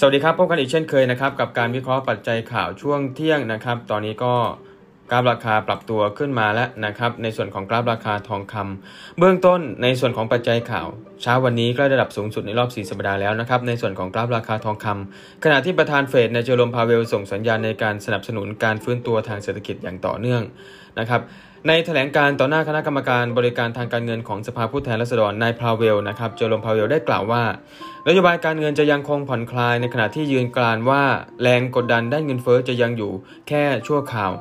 สวัสดีครับพบกันอีกเช่นเคยนะครับกับการวิเคราะห์ปัจจัยข่าวช่วงเที่ยงนะครับ ตอนนี้ก็กราฟราคาปรับตัวขึ้นมาแล้วนะครับ ในส่วนของกราฟราคาทองคำเบื้องต้นในส่วนของปัจจัยข่าว เช้าวันนี้ก็ระดับสูงสุดในรอบ 4 สัปดาห์แล้วนะครับ ในส่วนของกราฟราคาทองคำขณะที่ประธานเฟดนายเจอโรมพาวเวลล์ส่งสัญญาณในการสนับสนุนการฟื้นตัวทางเศรษฐกิจอย่างต่อเนื่องนะครับในแถลงการณ์ต่อหน้าคณะกรรมการบริการทางการเงินของสภาผู้แทนราษฎรนายพาวเวลล์นะครับเจอโรมพาวเวลล์ได้กล่าวว่านโยบายการเงินจะยังคงผ่อนคลายในขณะที่ยืนกรานว่าแรงกดดันด้านเงินเฟอ้อจะยังอยู่แค่ชั่วคราว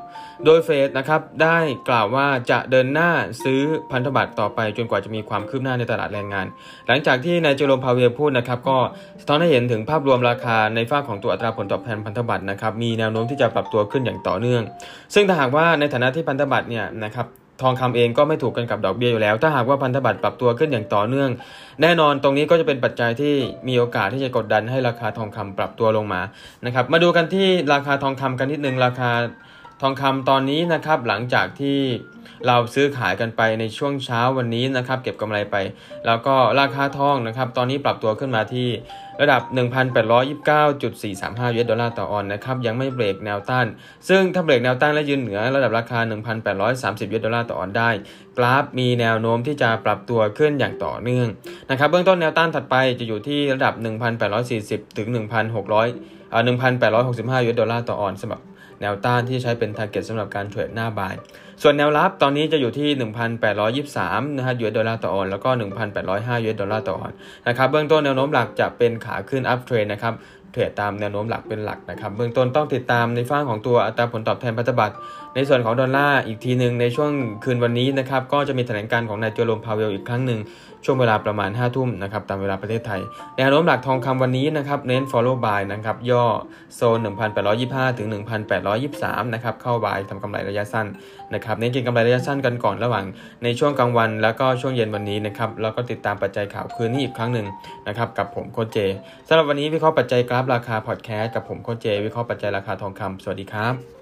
โดยเฟดนะครับได้กล่าวว่าจะเดินหน้าซื้อพันธบัตรต่อไปจนกว่าจะมีความคืบหน้าในตลาดแรงงาน หลังจากที่นายเจอร์โรมพาเวลพูดนะครับก็สะท้อนให้เห็นถึงภาพรวมราคาในฝ้าของตัวอัตราผลตอบแทนพันธบัตรนะครับมีแนวโน้มที่จะปรับตัวขึ้นอย่างต่อเนื่อง ซึ่งถ้าหากว่าในฐานะที่พันธบัตรเนี่ยนะครับทองคำเองก็ไม่ถูกกันกับดอกเบี้ยอยู่แล้ว ถ้าหากว่าพันธบัตรปรับตัวขึ้นอย่างต่อเนื่อง แน่นอนตรงนี้ก็จะเป็นปัจจัยที่มีโอกาสที่จะกดดันให้ราคาทองคำปรับตัวลงมานะครับมาดูกันที่ราคาทองคำกันนิดนึงราคาทองคำตอนนี้นะครับหลังจากที่ เราซื้อขายกันไปในช่วงเช้าวันนี้นะครับเก็บกำไรไป แล้วก็ราคาทองนะครับตอนนี้ปรับตัวขึ้นมาที่ระดับ 1,829.435 US ดอลลาร์ต่อออนนะครับยังไม่เบรกแนวต้าน ซึ่งถ้าเบรกแนวต้านและยืนเหนือระดับราคา 1,830 US ดอลลาร์ต่อออนได้ กราฟมีแนวโน้มที่จะปรับตัวขึ้นอย่างต่อเนื่องนะครับเบื้องต้นแนวต้านถัดไปจะอยู่ที่ระดับ 1,840 ถึง 1,600อ่า1,865 US ดอลลาร์ต่อออนซ์สำหรับ แนวต้านที่ใช้เป็น target สำหรับการเทรดหน้า buy ส่วนแนวรับตอนนี้จะอยู่ที่ 1,823นะฮะ US ดอลลาร์ต่อออนซ์ แล้วก็ 1,805 US ดอลลาร์ต่อออนซ์นะครับเบื้องต้นแนวโน้มหลักจะเป็นขาขึ้น uptrend นะครับ เทรดตามแนวโน้มหลักเป็นหลักนะครับเบื้องต้นต้องติดตามในฝั่งของตัวอัตราผลตอบแทนพันธบัตรในส่วนของดอลลาร์อีกทีหนึ่งในช่วงคืนวันนี้นะครับก็จะมีแถลงการณ์ของนายเจอโรมพาวเวลล์อีกครั้งหนึ่งช่วงเวลาประมาณ5ทุ่มนะครับตามเวลาประเทศไทยแนวโน้มหลักทองคำวันนี้นะครับเน้น follow buy นะครับย่อโซน 1,825 ถึง 1,823 นะครับเข้า buy ทำกำไรระยะสั้นนะครับเน้นเก็งกำไรระยะสั้นกันก่อนระหว่างในช่วงกลางวัน แล้วก็ช่วงเย็นวันนี้นะครับแล้วก็ติดตามปัจจัยข่าวคืนนี้อีกครั้งหนึ่งนะครับกับผมโคเจสำหรับวันนี้วิเคราะห์ปัจจัยกราฟราคาพอดแคสต์กับผมโคเจ วิเคราะห์ปัจจัยราคาทองคำสวัสดีครับ